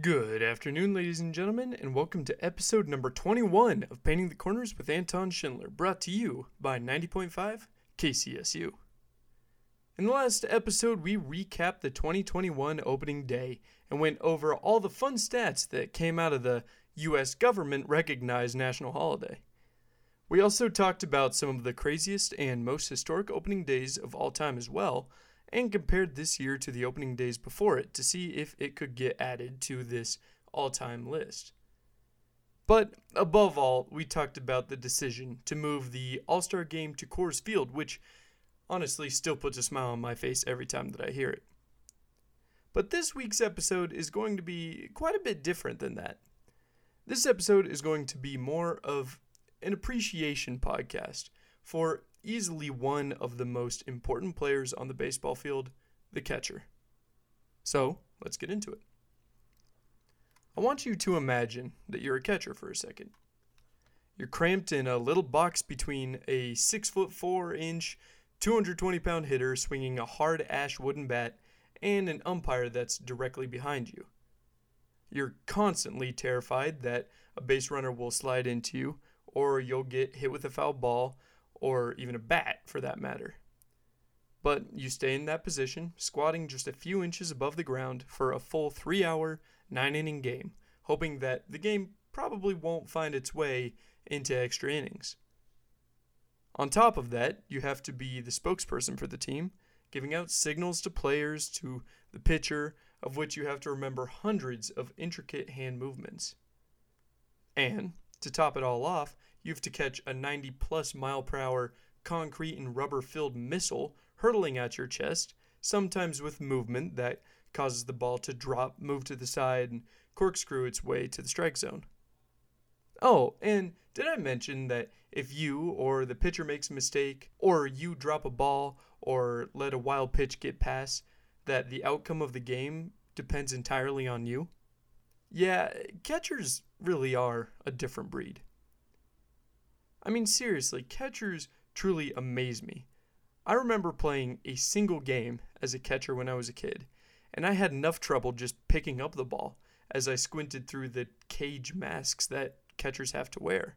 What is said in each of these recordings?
Good afternoon, ladies and gentlemen, and welcome to episode number 21 of Painting the Corners with Anton Schindler, brought to you by 90.5 KCSU. In the last episode, we recapped the 2021 opening day and went over all the fun stats that came out of the U.S. government recognized national holiday. We also talked about some of the craziest and most historic opening days of all time as well, and compared this year to the opening days before it to see if it could get added to this all time list. But above all, we talked about the decision to move the All Star game to Coors Field, which honestly still puts a smile on my face every time that I hear it. But this week's episode is going to be quite a bit different than that. This episode is going to be more of an appreciation podcast for easily one of the most important players on the baseball field, the catcher. So, let's get into it. I want you to imagine that you're a catcher for a second. You're cramped in a little box between a 6 foot 4 inch, 220 pound hitter swinging a hard ash wooden bat and an umpire that's directly behind you. You're constantly terrified that a base runner will slide into you, or you'll get hit with a foul ball, or even a bat for that matter. But you stay in that position, squatting just a few inches above the ground for a full three hour, nine inning game, hoping that the game probably won't find its way into extra innings. On top of that, you have to be the spokesperson for the team, giving out signals to players, to the pitcher, of which you have to remember hundreds of intricate hand movements. And, to top it all off, you have to catch a 90 plus mile per hour concrete and rubber filled missile hurtling at your chest, sometimes with movement that causes the ball to drop, move to the side, and corkscrew its way to the strike zone. Oh, and did I mention that if you or the pitcher makes a mistake, or you drop a ball, or let a wild pitch get past, that the outcome of the game depends entirely on you? Yeah, catchers really are a different breed. I mean, seriously, catchers truly amaze me. I remember playing a single game as a catcher when I was a kid, and I had enough trouble just picking up the ball as I squinted through the cage masks that catchers have to wear.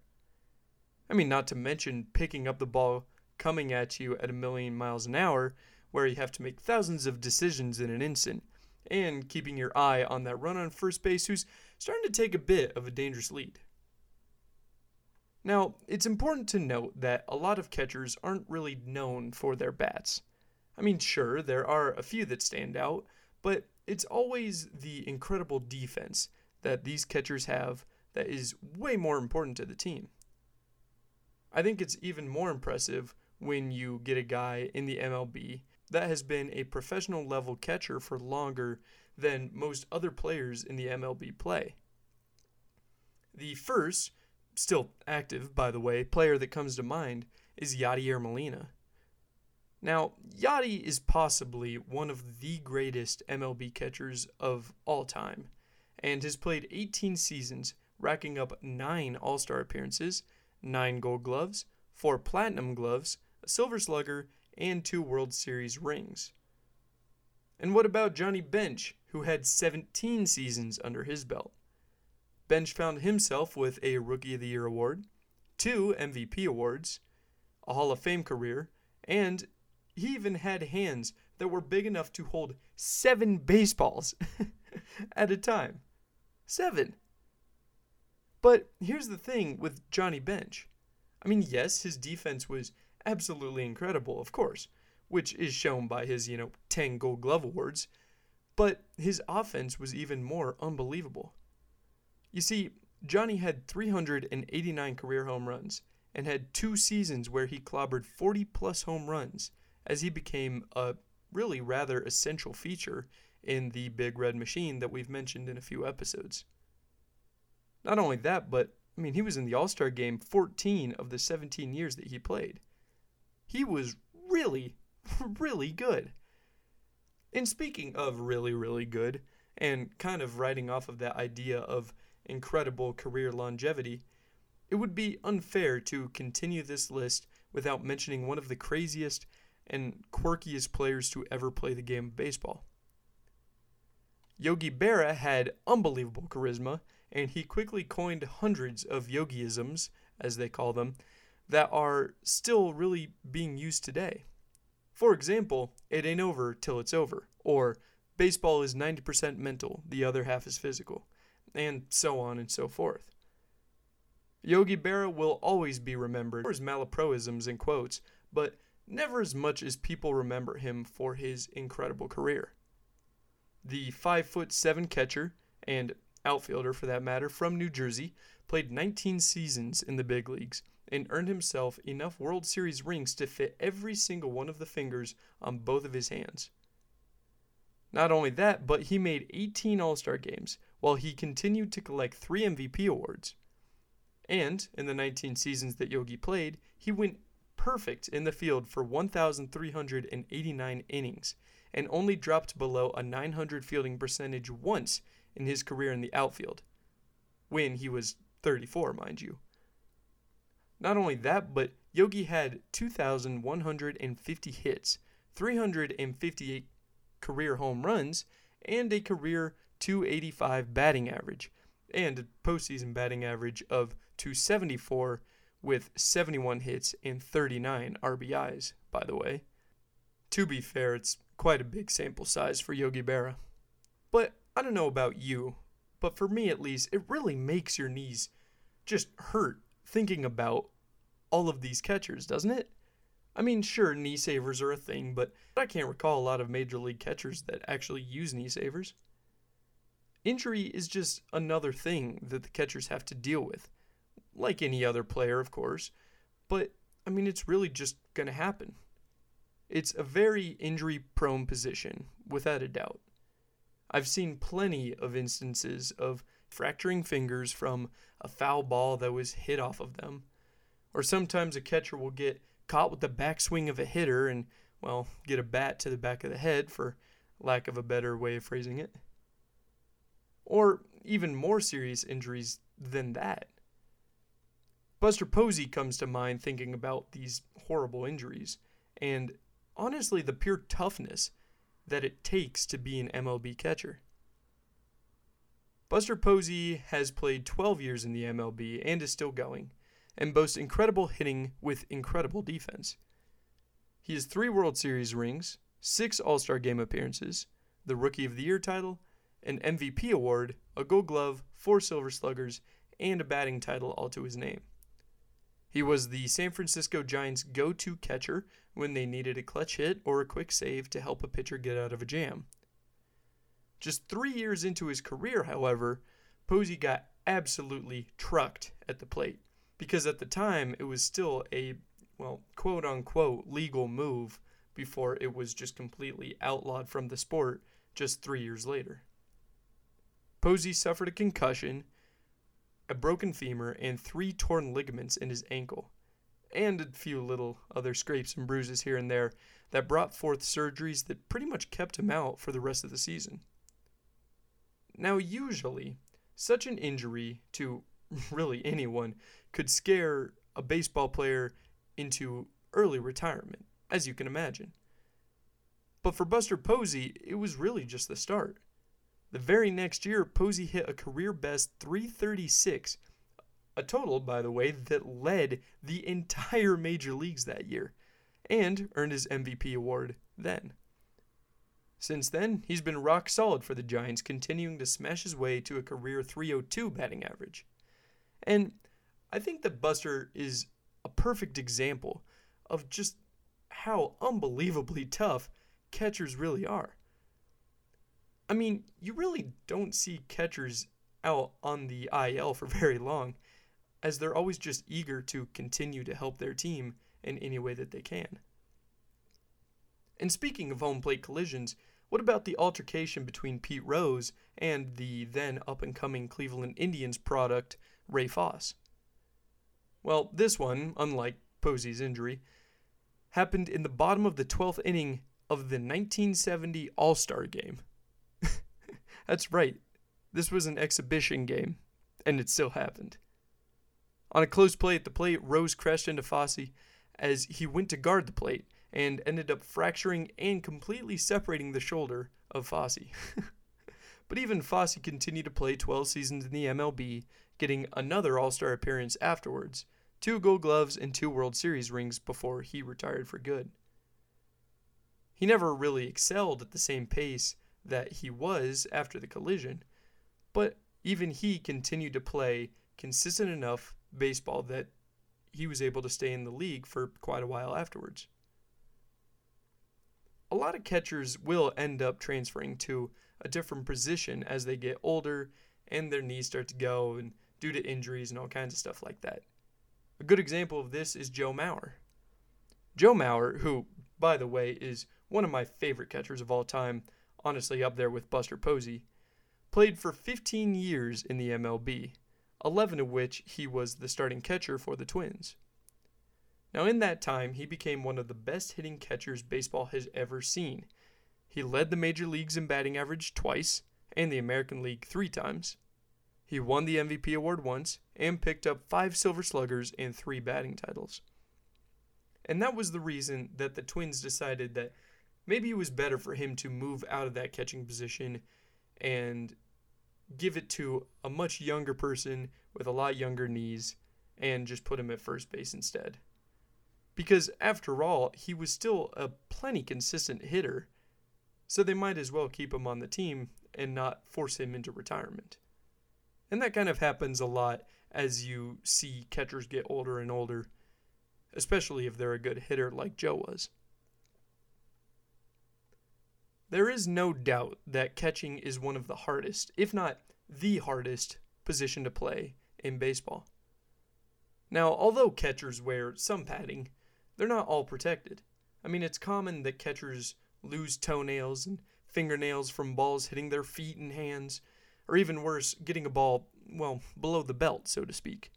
I mean, not to mention picking up the ball coming at you at a million miles an hour, where you have to make thousands of decisions in an instant, and keeping your eye on that run on first base who's starting to take a bit of a dangerous lead. Now, it's important to note that a lot of catchers aren't really known for their bats. I mean, sure, there are a few that stand out, but it's always the incredible defense that these catchers have that is way more important to the team. I think it's even more impressive when you get a guy in the MLB that has been a professional level catcher for longer than most other players in the MLB play. The first still active, by the way, player that comes to mind is Yadier Molina. Now, Yadi is possibly one of the greatest MLB catchers of all time, and has played 18 seasons, racking up 9 All Star appearances, 9 Gold Gloves, 4 Platinum Gloves, a Silver Slugger, and 2 World Series rings. And what about Johnny Bench, who had 17 seasons under his belt? Bench found himself with a Rookie of the Year award, two MVP awards, a Hall of Fame career, and he even had hands that were big enough to hold seven baseballs at a time. Seven. But here's the thing with Johnny Bench. I mean, yes, his defense was absolutely incredible, of course, which is shown by his, you know, 10 gold glove awards, but his offense was even more unbelievable. You see, Johnny had 389 career home runs and had two seasons where he clobbered 40 plus home runs as he became a really rather essential feature in the Big Red Machine that we've mentioned in a few episodes. Not only that, but I mean, he was in the All Star game 14 of the 17 years that he played. He was really, really good. And speaking of really, really good, and kind of writing off of that idea of incredible career longevity, it would be unfair to continue this list without mentioning one of the craziest and quirkiest players to ever play the game of baseball. Yogi Berra had unbelievable charisma, and he quickly coined hundreds of yogiisms, as they call them, that are still really being used today. For example, it ain't over till it's over, or baseball is 90% mental, the other half is physical, and so on and so forth. Yogi Berra will always be remembered for his malapropisms and quotes, but never as much as people remember him for his incredible career. The 5 foot 7 catcher and outfielder for that matter from New Jersey played 19 seasons in the big leagues and earned himself enough World Series rings to fit every single one of the fingers on both of his hands. Not only that, but he made 18 All Star games while he continued to collect three MVP awards. And in the 19 seasons that Yogi played, he went perfect in the field for 1,389 innings and only dropped below a 900 fielding percentage once in his career in the outfield, when he was 34, mind you. Not only that, but Yogi had 2,150 hits, 358 career home runs, and a career 285 batting average, and a postseason batting average of 274 with 71 hits and 39 RBIs, by the way. To be fair, it's quite a big sample size for Yogi Berra. But I don't know about you, but for me at least, it really makes your knees just hurt thinking about all of these catchers, doesn't it? I mean, sure, knee savers are a thing, but I can't recall a lot of major league catchers that actually use knee savers. Injury is just another thing that the catchers have to deal with, like any other player, of course, but I mean, it's really just going to happen. It's a very injury prone position, without a doubt. I've seen plenty of instances of fracturing fingers from a foul ball that was hit off of them. Or sometimes a catcher will get caught with the backswing of a hitter and, well, get a bat to the back of the head, for lack of a better way of phrasing it. Or even more serious injuries than that. Buster Posey comes to mind thinking about these horrible injuries, and honestly, the pure toughness that it takes to be an MLB catcher. Buster Posey has played 12 years in the MLB and is still going, and boasts incredible hitting with incredible defense. He has three World Series rings, six All Star game appearances, the Rookie of the Year title, an MVP award, a Gold Glove, four Silver Sluggers, and a batting title all to his name. He was the San Francisco Giants' go to catcher when they needed a clutch hit or a quick save to help a pitcher get out of a jam. Just three years into his career, however, Posey got absolutely trucked at the plate because at the time it was still a, well, quote unquote legal move before it was just completely outlawed from the sport just three years later. Posey suffered a concussion a broken femur, and three torn ligaments in his ankle, and a few little other scrapes and bruises here and there that brought forth surgeries that pretty much kept him out for the rest of the season. Now, usually, such an injury to really anyone could scare a baseball player into early retirement, as you can imagine. But for Buster Posey, it was really just the start. The very next year, Posey hit a career best 336, a total, by the way, that led the entire major leagues that year, and earned his MVP award then. Since then, he's been rock solid for the Giants, continuing to smash his way to a career 302 batting average. And I think that Buster is a perfect example of just how unbelievably tough catchers really are. I mean, you really don't see catchers out on the IL for very long, as they're always just eager to continue to help their team in any way that they can. And speaking of home plate collisions, what about the altercation between Pete Rose and the then up and coming Cleveland Indians product, Ray Fosse? Well, this one, unlike Posey's injury, happened in the bottom of the 12th inning of the 1970 All Star game. That's right. This was an exhibition game, and it still happened. On a close play at the plate, Rose crashed into Fosse as he went to guard the plate and ended up fracturing and completely separating the shoulder of Fosse. But even Fosse continued to play 12 seasons in the MLB, getting another All Star appearance afterwards, two Gold Gloves, and two World Series rings before he retired for good. He never really excelled at the same pace that he was after the collision, but even he continued to play consistent enough baseball that he was able to stay in the league for quite a while afterwards. A lot of catchers will end up transferring to a different position as they get older and their knees start to go and due to injuries and all kinds of stuff like that. A good example of this is Joe Mauer. Joe Mauer, who, by the way, is one of my favorite catchers of all time, honestly up there with Buster Posey, played for 15 years in the MLB, 11 of which he was the starting catcher for the Twins. Now, in that time, he became one of the best hitting catchers baseball has ever seen. He led the major leagues in batting average twice and the American League three times. He won the MVP award once and picked up five Silver Sluggers and three batting titles. And that was the reason that the Twins decided that maybe it was better for him to move out of that catching position and give it to a much younger person with a lot younger knees and just put him at first base instead. Because after all, he was still a plenty consistent hitter, so they might as well keep him on the team and not force him into retirement. And that kind of happens a lot as you see catchers get older and older, especially if they're a good hitter like Joe was. There is no doubt that catching is one of the hardest, if not the hardest, position to play in baseball. Now, although catchers wear some padding, they're not all protected. I mean, it's common that catchers lose toenails and fingernails from balls hitting their feet and hands, or even worse, getting a ball, well, below the belt, so to speak.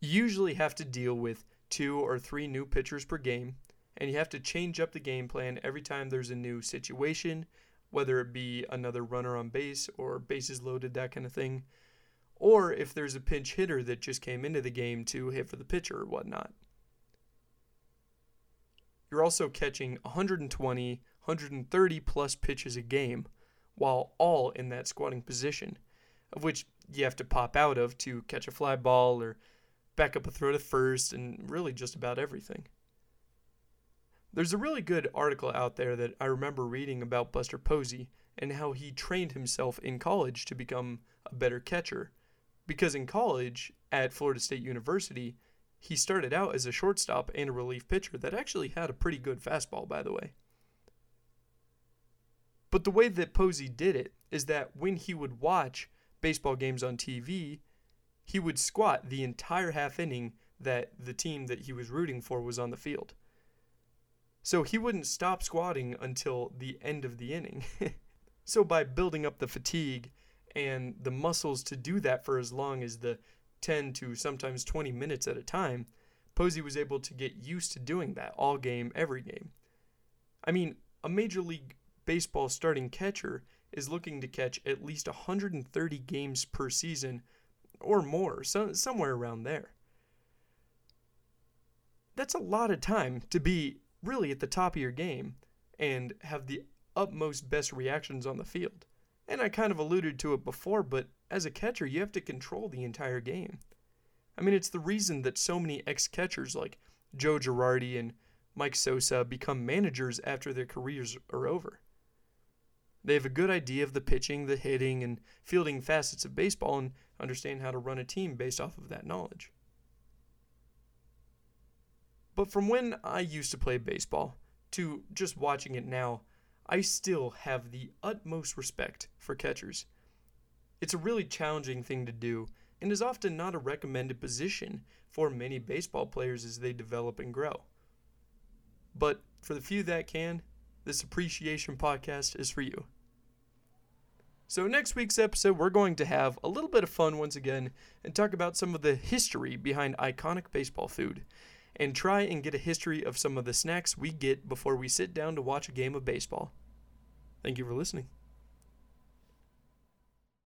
You usually have to deal with two or three new pitchers per game, and you have to change up the game plan every time there's a new situation, whether it be another runner on base or bases loaded, that kind of thing, or if there's a pinch hitter that just came into the game to hit for the pitcher or whatnot. You're also catching 120, 130 plus pitches a game, while all in that squatting position, of which you have to pop out of to catch a fly ball or back up a throw to first, and really just about everything. There's a really good article out there that I remember reading about Buster Posey and how he trained himself in college to become a better catcher. Because in college at Florida State University, he started out as a shortstop and a relief pitcher that actually had a pretty good fastball, by the way. But the way that Posey did it is that when he would watch baseball games on TV, he would squat the entire half inning that the team that he was rooting for was on the field. So he wouldn't stop squatting until the end of the inning. so by building up the fatigue and the muscles to do that for as long as the 10 to sometimes 20 minutes at a time, Posey was able to get used to doing that all game, every game. I mean, a Major League Baseball starting catcher is looking to catch at least 130 games per season or more, so, somewhere around there. That's a lot of time to be really at the top of your game and have the utmost best reactions on the field. And I kind of alluded to it before, but as a catcher, you have to control the entire game. I mean, it's the reason that so many ex catchers like Joe Girardi and Mike Scioscia become managers after their careers are over. They have a good idea of the pitching, the hitting, and fielding facets of baseball and understand how to run a team based off of that knowledge. But from when I used to play baseball to just watching it now, I still have the utmost respect for catchers. It's a really challenging thing to do and is often not a recommended position for many baseball players as they develop and grow. But for the few that can, this appreciation podcast is for you. So, next week's episode, we're going to have a little bit of fun once again and talk about some of the history behind iconic baseball food and try and get a history of some of the snacks we get before we sit down to watch a game of baseball. Thank you for listening.